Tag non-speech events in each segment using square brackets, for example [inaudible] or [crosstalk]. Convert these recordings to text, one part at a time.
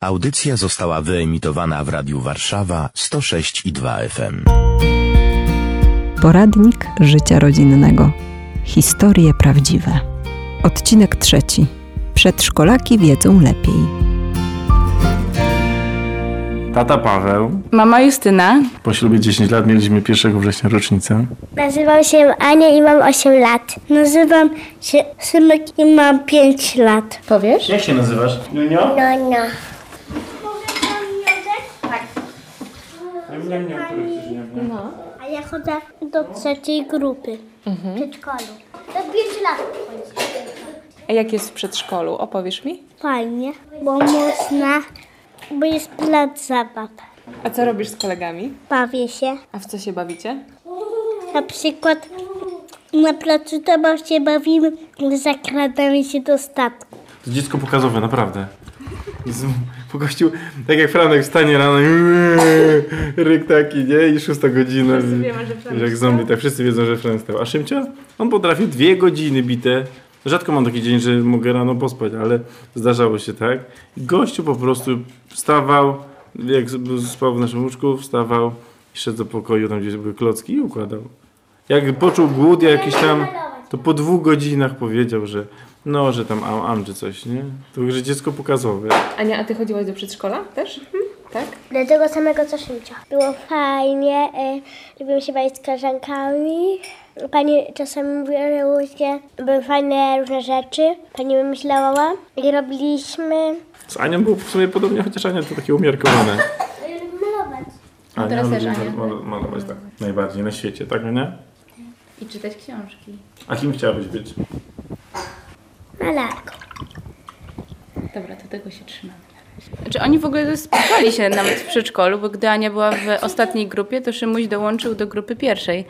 Audycja została wyemitowana w Radiu Warszawa 106 i 2 FM. Poradnik życia rodzinnego. Historie prawdziwe. Odcinek trzeci. Przedszkolaki wiedzą lepiej. Tata Paweł. Mama Justyna. Po ślubie 10 lat mieliśmy 1 września rocznicę. Nazywam się Ania i mam 8 lat. Nazywam się Symek i mam 5 lat. Powiesz? Jak się nazywasz? No. A ja chodzę do trzeciej grupy w przedszkolu. Do 5 lat chodzi. A jak jest w przedszkolu? Opowiesz mi? Fajnie, bo można, bo jest plac zabaw. A co robisz z kolegami? Bawię się. A w co się bawicie? Na przykład na placu zabaw się bawimy, zakradamy się do statku. To dziecko pokazowe, naprawdę. Jest po gościu, tak jak Franek wstanie rano i ryk taki, nie? I szósta godzina. wiemy, że Jak zombie, tak wszyscy wiedzą, że stał. A Szymcia? On potrafi dwie godziny bite. Rzadko mam taki dzień, że mogę rano pospać, ale zdarzało się tak. I gościu po prostu wstawał, jak spał w naszym łóżku, wstawał i szedł do pokoju, tam gdzie były klocki i układał. Jak poczuł głód jakiś tam, to po dwóch godzinach powiedział, że no, że tam am, am czy coś, nie? To już dziecko pokazowe. Ania, a ty chodziłaś do przedszkola też? Tak? Do tego samego co Szymcia. Było fajnie, y, lubiłem się bawić z koleżankami. Pani czasami mówiła, że ludzie były fajne różne rzeczy. Pani wymyślała i robiliśmy... Z Anią było w sumie podobnie, chociaż Ania to takie umiarkowane. Malować. Ania teraz też lubi Ania. mal- malować tak. Najbardziej na świecie, tak, nie? I czytać książki. A kim chciałabyś być? Malarką. Dobra, to tego się trzymamy. Znaczy oni w ogóle spotkali się nawet w przedszkolu, bo gdy Ania była w ostatniej grupie, to Szymuś dołączył do grupy pierwszej.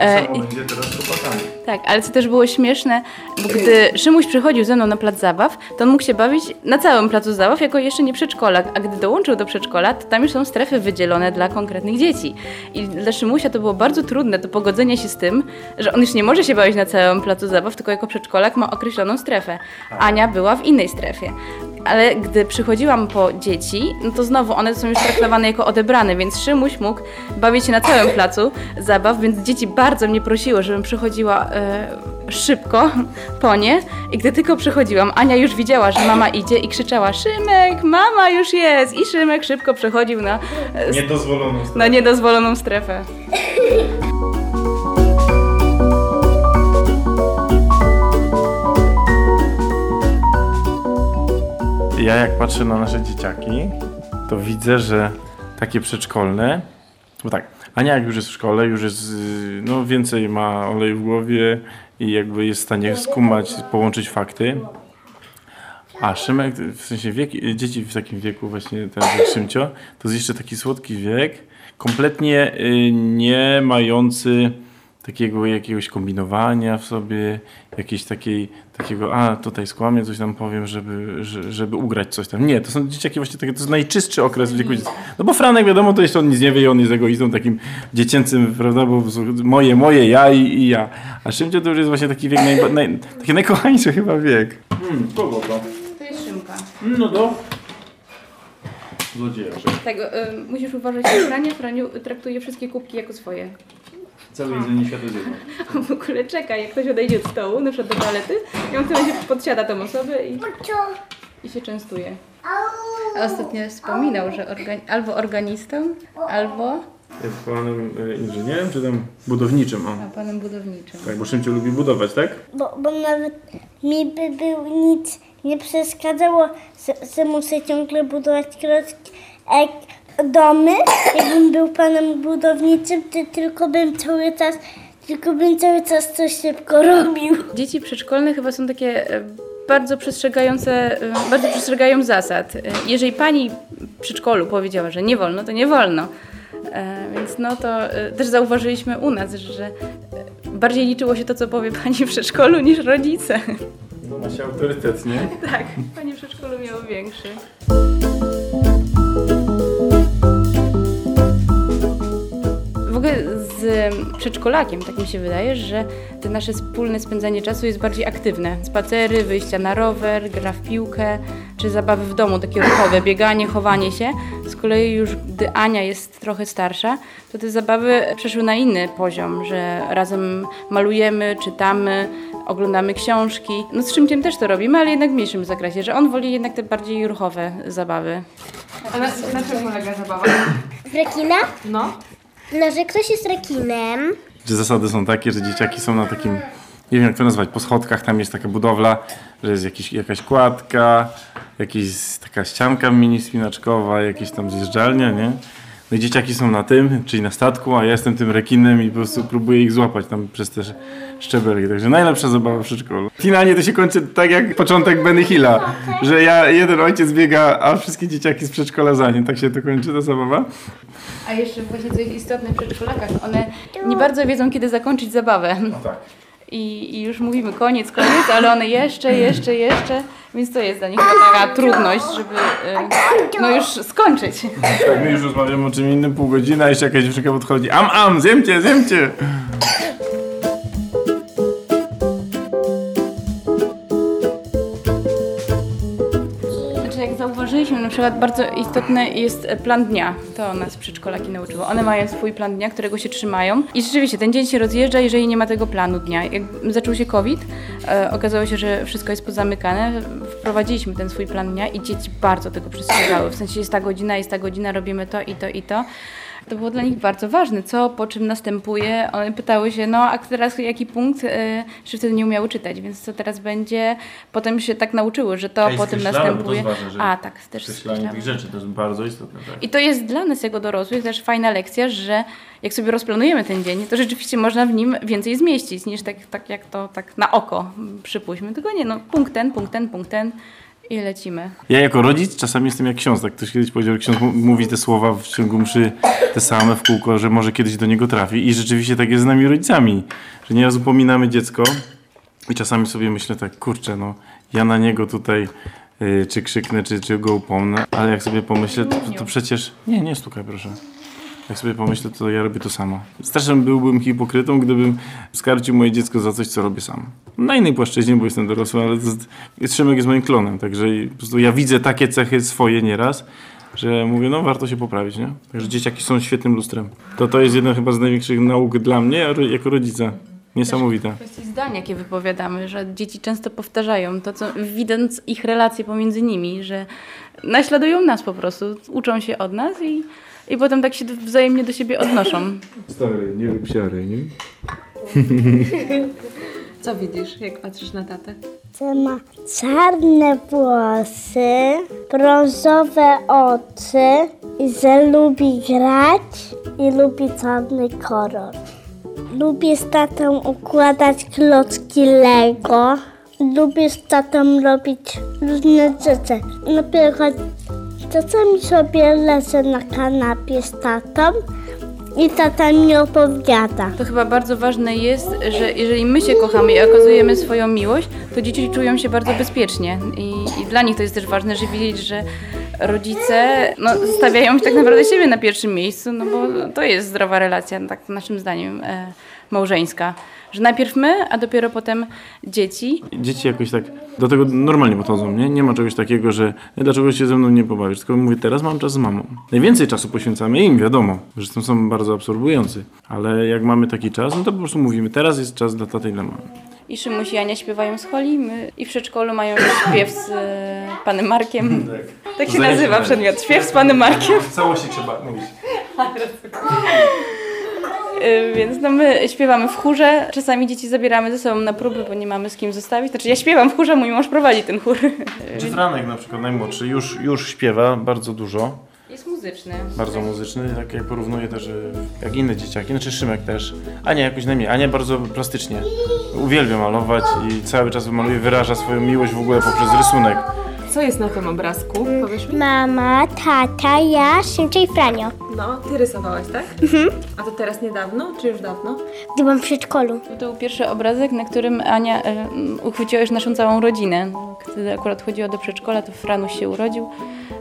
E, i- będzie teraz chłopakami. Tak, ale co też było śmieszne, bo gdy Szymuś przychodził ze mną na plac zabaw, to on mógł się bawić na całym placu zabaw jako jeszcze nie przedszkolak, a gdy dołączył do przedszkola, to tam już są strefy wydzielone dla konkretnych dzieci. I dla Szymusia to było bardzo trudne do pogodzenia się z tym, że on już nie może się bawić na całym placu zabaw, tylko jako przedszkolak ma określoną strefę. Ania była w innej strefie. Ale gdy przychodziłam po dzieci, no to znowu one są już traktowane jako odebrane, więc Szymuś mógł bawić się na całym placu zabaw, więc dzieci bardzo mnie prosiły, żebym przychodziła e, szybko po nie. I gdy tylko przychodziłam, Ania już widziała, że mama idzie i krzyczała Szymek, mama już jest! I Szymek szybko przechodził na, e, Niedozwoloną na niedozwoloną strefę. Ja jak patrzę na nasze dzieciaki, to widzę, że takie przedszkolne, bo tak, Ania jak już jest w szkole, już jest, no więcej ma olej w głowie i jakby jest w stanie skumać, połączyć fakty. A Szymek, w sensie wiek, dzieci w takim wieku właśnie, ten Szymcio, to jest jeszcze taki słodki wiek, kompletnie y, nie mający takiego jakiegoś kombinowania w sobie, jakiejś takiej, takiego, a tutaj skłamię, coś tam powiem, żeby, że- żeby ugrać coś tam. Nie, to są dzieciaki właśnie takie, to jest najczystszy okres w wieku dziecka. No bo Franek wiadomo, to jeszcze on nic nie wie i on jest egoistą takim dziecięcym, prawda, bo moje, moje, ja i, i ja. A Szymcio to już jest właśnie taki wiek, najba, naj, taki najkochańszy chyba wiek. Hmm, kogo to? To jest Szymka. No do... Złodzieja, Tego, y, musisz uważać na Frania, Franiu traktuje wszystkie kubki jako swoje. Całe jedzenie świata jest jedno. [laughs] W ogóle czekaj, jak ktoś odejdzie od stołu, na przykład do toalety, i on wtedy się podsiada tą osobę i, i się częstuje. A ostatnio wspominał, że organi- albo organistą, albo Jest panem e, inżynierem, czy tam budowniczym? O. a panem budowniczym. Tak, bo Szymcio lubi budować, tak? Bo, bo nawet mi by był nic nie przeszkadzało, że, że muszę ciągle budować klocki, jak domy. Jakbym był panem budowniczym, to tylko bym cały czas, tylko bym cały czas coś szybko robił. Dzieci przedszkolne chyba są takie e, bardzo przestrzegające, e, bardzo przestrzegają zasad. E, Jeżeli pani w przedszkolu powiedziała, że nie wolno, to nie wolno. Więc no to też zauważyliśmy u nas, że bardziej liczyło się to, co powie pani w przedszkolu, niż rodzice. No, ma się autorytet, nie? [laughs] Tak, pani w przedszkolu miało większy. Z przedszkolakiem, tak mi się wydaje, że to nasze wspólne spędzanie czasu jest bardziej aktywne. Spacery, wyjścia na rower, gra w piłkę, czy zabawy w domu, takie ruchowe, bieganie, chowanie się. Z kolei już gdy Ania jest trochę starsza, to te zabawy przeszły na inny poziom, że razem malujemy, czytamy, oglądamy książki. No z Szymkiem też to robimy, ale jednak w mniejszym zakresie, że on woli jednak te bardziej ruchowe zabawy. A na, na czym polega zabawa? W rekina? No. No, że ktoś jest rekinem. Gdzie zasady są takie, że dzieciaki są na takim, nie wiem jak to nazwać, po schodkach tam jest taka budowla, że jest jakiś, jakaś kładka, jakaś taka ścianka mini spinaczkowa, jakieś tam zjeżdżalnia, nie? No i dzieciaki są na tym, czyli na statku, a ja jestem tym rekinem i po prostu próbuję ich złapać tam przez te szczebelki. Także najlepsza zabawa w przedszkolu. Finalnie to się kończy tak jak początek Benny Hilla, że ja, jeden ojciec biega, a wszystkie dzieciaki z przedszkola za nim. Tak się to kończy ta zabawa. A jeszcze właśnie co jest istotne w przedszkolakach, one nie bardzo wiedzą, kiedy zakończyć zabawę. tak. I, I już mówimy koniec, koniec, ale one jeszcze, jeszcze, jeszcze, więc to jest dla nich taka trudność, żeby y, no już skończyć. Tak, my już rozmawiamy o czym innym pół godziny, a jeszcze jakaś dziewczynka podchodzi. Am, am, zjemcie, zjemcie! Zauważyliśmy, na przykład bardzo istotny jest plan dnia. To nas przedszkolaki nauczyło. One mają swój plan dnia, którego się trzymają i rzeczywiście ten dzień się rozjeżdża, jeżeli nie ma tego planu dnia. Jak zaczął się COVID, e, okazało się, że wszystko jest pozamykane, wprowadziliśmy ten swój plan dnia i dzieci bardzo tego przestrzegały. W sensie jest ta godzina, jest ta godzina, robimy to i to i to. To było dla nich bardzo ważne, co po czym następuje. One pytały się, no a teraz jaki punkt, e, wtedy nie umiały czytać, więc co teraz będzie. Potem się tak nauczyły, że to A po tym następuje. jest ważne, że a tak, też Skreślanie tych rzeczy to jest bardzo istotne. Tak. I to jest dla nas jako dorosłych też fajna lekcja, że jak sobie rozplanujemy ten dzień, to rzeczywiście można w nim więcej zmieścić niż tak, tak jak to tak na oko przypuśćmy. Tylko nie, no punkt ten, punkt ten, punkt ten i lecimy. Ja jako rodzic czasami jestem jak ksiądz. Tak ktoś kiedyś powiedział, że ksiądz mówi te słowa w ciągu mszy te same w kółko, że może kiedyś do niego trafi. I rzeczywiście tak jest z nami rodzicami, że nieraz upominamy dziecko i czasami sobie myślę tak, kurczę, no ja na niego tutaj y, czy krzyknę, czy, czy go upomnę, ale jak sobie pomyślę, to, to przecież... Nie, nie stukaj proszę. Jak sobie pomyślę, to ja robię to samo. Strasznym byłbym hipokrytą, gdybym skarcił moje dziecko za coś, co robię sam. Na innej płaszczyźnie, bo jestem dorosły, ale to jest, Szymek jest moim klonem, także po prostu ja widzę takie cechy swoje nieraz, że mówię, no warto się poprawić, nie? Także dzieciaki są świetnym lustrem. To to jest jedna chyba z największych nauk dla mnie jako rodzica. Niesamowita. Kwestii zdań, jakie wypowiadamy, że dzieci często powtarzają to, co widząc ich relacje pomiędzy nimi, że naśladują nas po prostu, uczą się od nas i, i potem tak się wzajemnie do siebie odnoszą. Stary, nie rób siary, nie? [laughs] Co widzisz, jak patrzysz na tatę? Co ma czarne włosy, brązowe oczy i że lubi grać i lubi czarny kolor. Lubię z tatą układać klocki Lego. Lubię z tatą robić różne rzeczy. Na przykład czasami sobie leżę na kanapie z tatą i tata mi opowiada. To chyba bardzo ważne jest, że jeżeli my się kochamy i okazujemy swoją miłość, to dzieci czują się bardzo bezpiecznie. I, i dla nich to jest też ważne, że wiedzieć, że rodzice no, stawiają tak naprawdę siebie na pierwszym miejscu, no bo to jest zdrowa relacja, tak naszym zdaniem, e, małżeńska. Że najpierw my, a dopiero potem dzieci. Dzieci jakoś tak do tego normalnie podchodzą, nie? Nie ma czegoś takiego, że "E, dlaczego się ze mną nie pobawisz, tylko mówię, teraz mam czas z mamą. Najwięcej czasu poświęcamy im, wiadomo, zresztą są bardzo absorbujący, ale jak mamy taki czas, no to po prostu mówimy, teraz jest czas dla taty i dla mamy. I Szymuś i Ania śpiewają z Holi, my i w przedszkolu mają śpiew z e, panem Markiem. Tak się Zajęcie nazywa tak. przedmiot, śpiew z panem Markiem. W całości trzeba mówić. [laughs] Y, Więc no my śpiewamy w chórze, czasami dzieci zabieramy ze sobą na próby, bo nie mamy z kim zostawić. Znaczy ja śpiewam w chórze, mój mąż prowadzi ten chór. Czy Franek na przykład najmłodszy już, już śpiewa bardzo dużo, Jest muzyczny. bardzo muzyczny, tak jak porównuję też y, jak inne dzieciaki, znaczy Szymek też. Ania jakoś najmniej, Ania bardzo plastycznie. Uwielbia malować i cały czas maluje, wyraża swoją miłość w ogóle poprzez rysunek. Co jest na tym obrazku? Powiesz mi? Mama, tata, ja, Szymcze i Franio. No, ty rysowałaś, tak? A to teraz niedawno, czy już dawno? Gdy byłam w przedszkolu. To był pierwszy obrazek, na którym Ania e, uchwyciła już naszą całą rodzinę. Gdy akurat chodziło do przedszkola, to Franuś się urodził,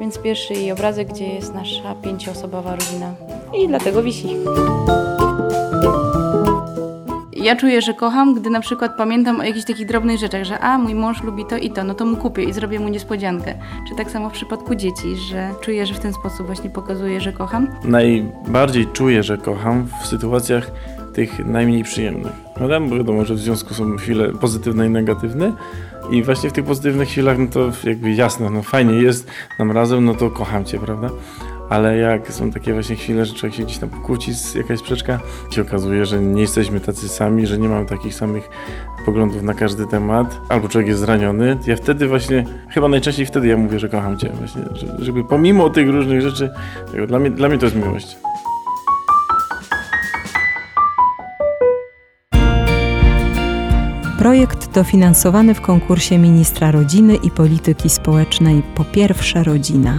więc pierwszy jej obrazek, gdzie jest nasza pięcioosobowa rodzina. I dlatego wisi. Ja czuję, że kocham, gdy na przykład pamiętam o jakichś takich drobnych rzeczach, że a, mój mąż lubi to i to, no to mu kupię i zrobię mu niespodziankę. Czy tak samo w przypadku dzieci, że czuję, że w ten sposób właśnie pokazuję, że kocham. Najbardziej czuję, że kocham w sytuacjach tych najmniej przyjemnych. Prawda? Bo wiadomo, że w związku są chwile pozytywne i negatywne. I właśnie w tych pozytywnych chwilach, no to jakby jasne, no fajnie jest nam razem, no to kocham cię, prawda? Ale jak są takie właśnie chwile, że człowiek się gdzieś tam pokłóci jakaś sprzeczka, się okazuje, że nie jesteśmy tacy sami, że nie mamy takich samych poglądów na każdy temat, albo człowiek jest zraniony, ja wtedy właśnie, chyba najczęściej wtedy ja mówię, że kocham cię właśnie, że, żeby pomimo tych różnych rzeczy, dla, mnie, dla mnie to jest miłość. Projekt dofinansowany w konkursie Ministra Rodziny i Polityki Społecznej Po pierwsze rodzina.